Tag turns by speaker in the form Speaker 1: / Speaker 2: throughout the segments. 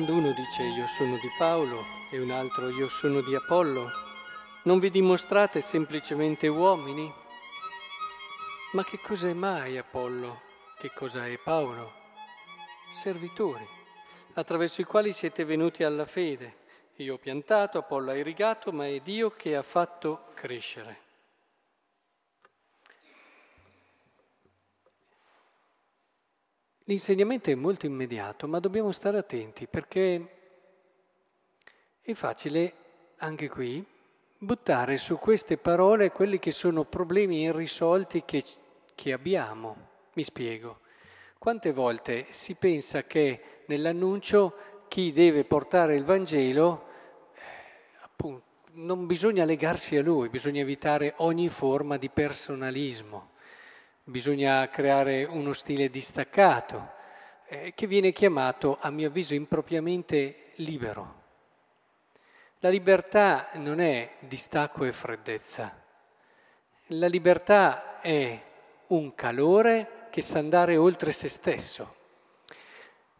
Speaker 1: Quando uno dice io sono di Paolo e un altro io sono di Apollo, non vi dimostrate semplicemente uomini? Ma che cos'è mai Apollo? Che cosa è Paolo? Servitori, attraverso i quali siete venuti alla fede. Io ho piantato, Apollo ha irrigato, ma è Dio che ha fatto crescere. L'insegnamento è molto immediato, ma dobbiamo stare attenti perché è facile anche qui buttare su queste parole quelli che sono problemi irrisolti che, che abbiamo. Mi spiego. Quante volte si pensa che nell'annuncio chi deve portare il Vangelo, eh, appunto, non bisogna legarsi a lui, bisogna evitare ogni forma di personalismo. Bisogna creare uno stile distaccato eh, che viene chiamato, a mio avviso, impropriamente libero. La libertà non è distacco e freddezza. La libertà è un calore che sa andare oltre se stesso.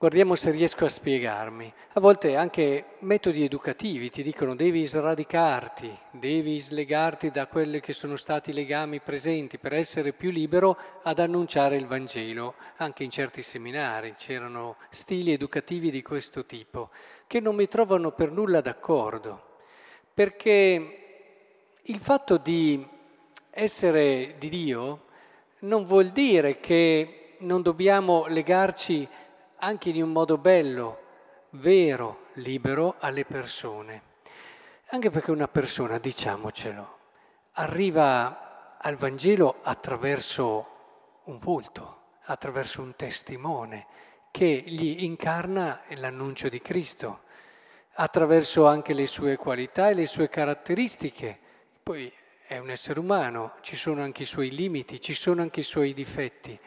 Speaker 1: Guardiamo se riesco a spiegarmi. A volte anche metodi educativi ti dicono devi sradicarti, devi slegarti da quelli che sono stati i legami presenti per essere più libero ad annunciare il Vangelo. Anche in certi seminari c'erano stili educativi di questo tipo che non mi trovano per nulla d'accordo, perché il fatto di essere di Dio non vuol dire che non dobbiamo legarci anche in un modo bello, vero, libero alle persone. Anche perché una persona, diciamocelo, arriva al Vangelo attraverso un volto, attraverso un testimone che gli incarna l'annuncio di Cristo, attraverso anche le sue qualità e le sue caratteristiche. Poi è un essere umano, ci sono anche i suoi limiti, ci sono anche i suoi difetti.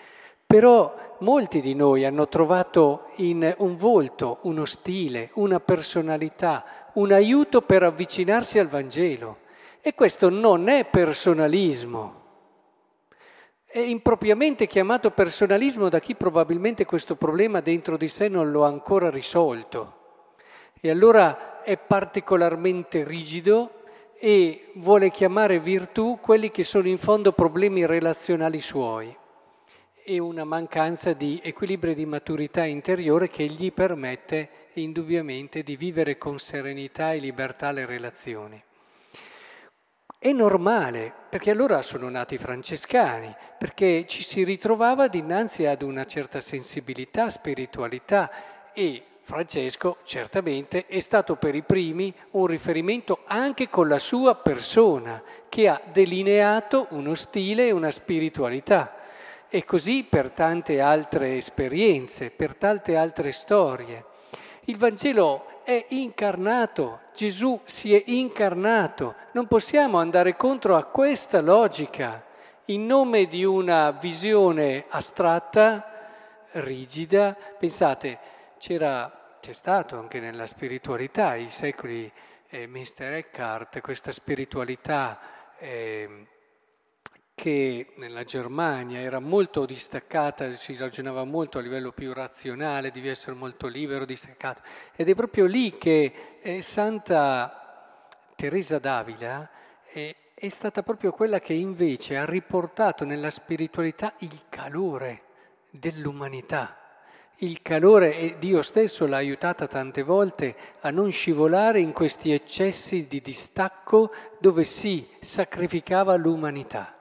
Speaker 1: Però molti di noi hanno trovato in un volto, uno stile, una personalità, un aiuto per avvicinarsi al Vangelo. E questo non è personalismo. È impropriamente chiamato personalismo da chi probabilmente questo problema dentro di sé non lo ha ancora risolto. E allora è particolarmente rigido e vuole chiamare virtù quelli che sono in fondo problemi relazionali suoi e una mancanza di equilibrio di maturità interiore che gli permette indubbiamente di vivere con serenità e libertà le relazioni. È normale, perché allora sono nati i francescani, perché ci si ritrovava dinanzi ad una certa sensibilità, spiritualità e Francesco certamente è stato per i primi un riferimento anche con la sua persona, che ha delineato uno stile e una spiritualità. E così per tante altre esperienze, per tante altre storie. Il Vangelo è incarnato, Gesù si è incarnato, non possiamo andare contro a questa logica in nome di una visione astratta, rigida. Pensate, c'è stato anche nella spiritualità, i secoli, eh, Mr. Eckhart, questa spiritualità eh, che nella Germania era molto distaccata, si ragionava molto a livello più razionale, devi essere molto libero, distaccato. Ed è proprio lì che eh, Santa Teresa d'Avila eh, è stata proprio quella che invece ha riportato nella spiritualità il calore dell'umanità. Il calore, e Dio stesso l'ha aiutata tante volte a non scivolare in questi eccessi di distacco dove si sacrificava l'umanità.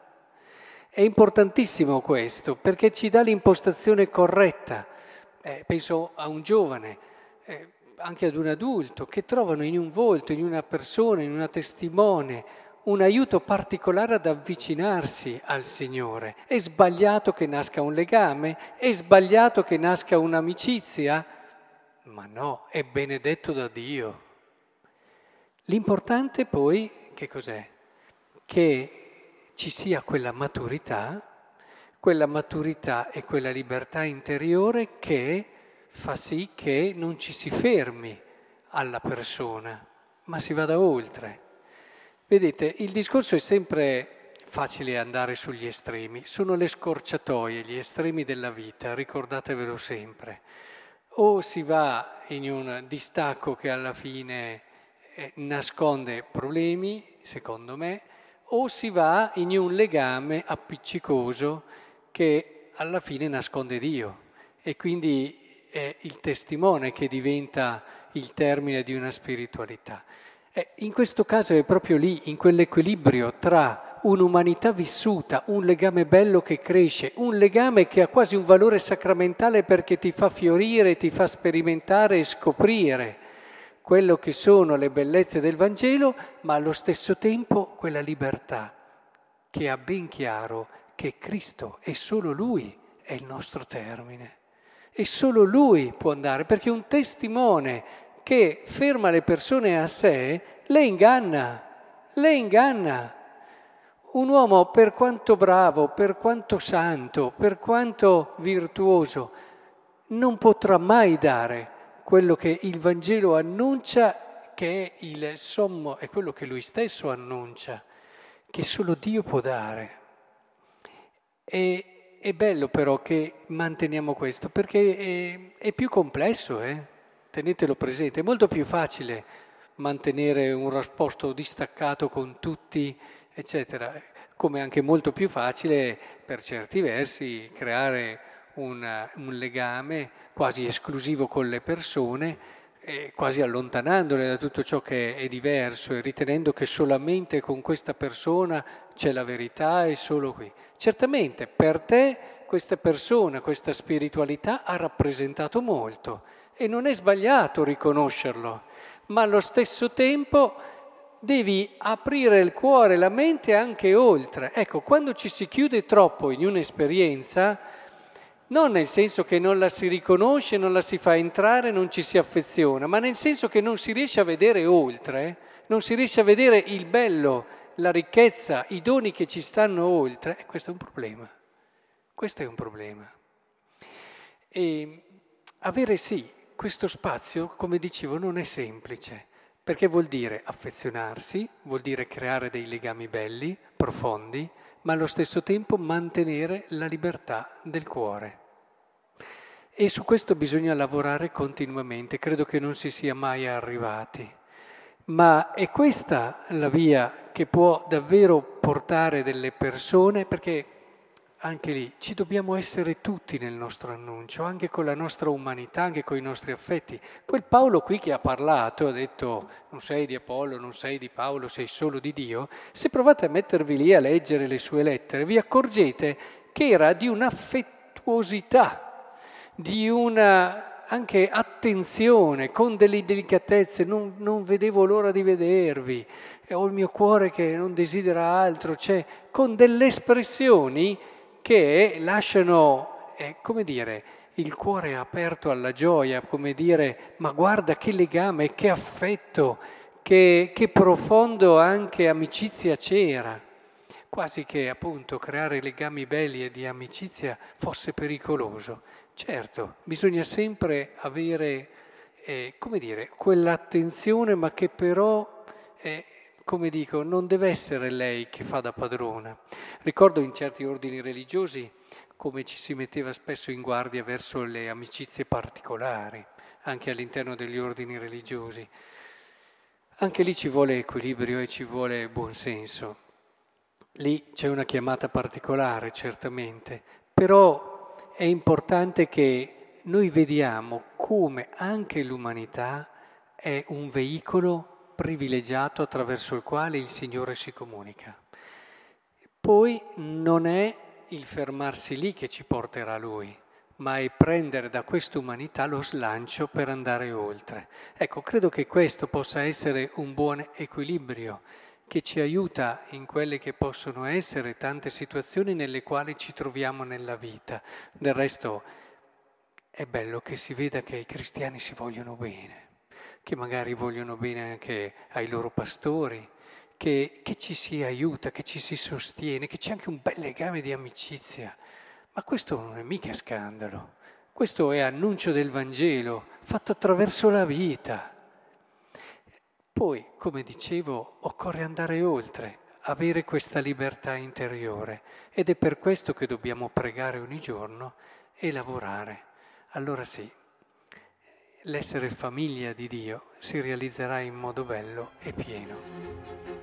Speaker 1: È importantissimo questo perché ci dà l'impostazione corretta. Eh, penso a un giovane, eh, anche ad un adulto, che trovano in un volto, in una persona, in una testimone, un aiuto particolare ad avvicinarsi al Signore. È sbagliato che nasca un legame? È sbagliato che nasca un'amicizia? Ma no, è benedetto da Dio. L'importante poi, che cos'è? Che ci sia quella maturità, quella maturità e quella libertà interiore che fa sì che non ci si fermi alla persona, ma si vada oltre. Vedete, il discorso è sempre facile andare sugli estremi, sono le scorciatoie, gli estremi della vita, ricordatevelo sempre. o si va in un distacco che alla fine eh, nasconde problemi, secondo me, o si va in un legame appiccicoso che alla fine nasconde Dio e quindi è il testimone che diventa il termine di una spiritualità. Eh, in questo caso è proprio lì, in quell'equilibrio tra un'umanità vissuta, un legame bello che cresce, un legame che ha quasi un valore sacramentale perché ti fa fiorire, ti fa sperimentare e scoprire quello che sono le bellezze del Vangelo, ma allo stesso tempo quella libertà che ha ben chiaro che Cristo e solo Lui è il nostro termine. E solo Lui può andare, perché un testimone che ferma le persone a sé, le inganna, le inganna. Un uomo per quanto bravo, per quanto santo, per quanto virtuoso, non potrà mai dare quello che il Vangelo annuncia, che è il sommo, è quello che lui stesso annuncia, che solo Dio può dare. E è bello però che manteniamo questo, perché è, è più complesso, eh? tenetelo presente, è molto più facile mantenere un rapporto distaccato con tutti, eccetera, come anche molto più facile per certi versi creare un, un legame quasi esclusivo con le persone, eh, quasi allontanandole da tutto ciò che è diverso e ritenendo che solamente con questa persona c'è la verità e solo qui. Certamente per te questa persona, questa spiritualità ha rappresentato molto e non è sbagliato riconoscerlo, ma allo stesso tempo devi aprire il cuore, la mente anche oltre. Ecco, quando ci si chiude troppo in un'esperienza, non nel senso che non la si riconosce, non la si fa entrare, non ci si affeziona, ma nel senso che non si riesce a vedere oltre, non si riesce a vedere il bello, la ricchezza, i doni che ci stanno oltre, e questo è un problema. Questo è un problema. E avere sì questo spazio, come dicevo, non è semplice, perché vuol dire affezionarsi, vuol dire creare dei legami belli, profondi, ma allo stesso tempo mantenere la libertà del cuore. E su questo bisogna lavorare continuamente, credo che non si sia mai arrivati. Ma è questa la via che può davvero portare delle persone, perché anche lì ci dobbiamo essere tutti nel nostro annuncio, anche con la nostra umanità, anche con i nostri affetti. Quel Paolo qui che ha parlato, ha detto non sei di Apollo, non sei di Paolo, sei solo di Dio, se provate a mettervi lì a leggere le sue lettere, vi accorgete che era di un'affettuosità, di una anche attenzione, con delle delicatezze, non, non vedevo l'ora di vedervi, ho il mio cuore che non desidera altro, cioè con delle espressioni che lasciano, eh, come dire, il cuore aperto alla gioia, come dire, ma guarda che legame, che affetto, che, che profondo anche amicizia c'era. Quasi che appunto creare legami belli e di amicizia fosse pericoloso. Certo, bisogna sempre avere, eh, come dire, quell'attenzione, ma che però eh, come dico, non deve essere lei che fa da padrona. Ricordo in certi ordini religiosi come ci si metteva spesso in guardia verso le amicizie particolari, anche all'interno degli ordini religiosi. Anche lì ci vuole equilibrio e ci vuole buonsenso. Lì c'è una chiamata particolare, certamente, però è importante che noi vediamo come anche l'umanità è un veicolo privilegiato attraverso il quale il Signore si comunica. Poi non è il fermarsi lì che ci porterà a Lui, ma è prendere da questa umanità lo slancio per andare oltre. Ecco, credo che questo possa essere un buon equilibrio che ci aiuta in quelle che possono essere tante situazioni nelle quali ci troviamo nella vita. Del resto è bello che si veda che i cristiani si vogliono bene che magari vogliono bene anche ai loro pastori, che, che ci si aiuta, che ci si sostiene, che c'è anche un bel legame di amicizia. Ma questo non è mica scandalo, questo è annuncio del Vangelo fatto attraverso la vita. Poi, come dicevo, occorre andare oltre, avere questa libertà interiore ed è per questo che dobbiamo pregare ogni giorno e lavorare. Allora sì, l'essere famiglia di Dio si realizzerà in modo bello e pieno.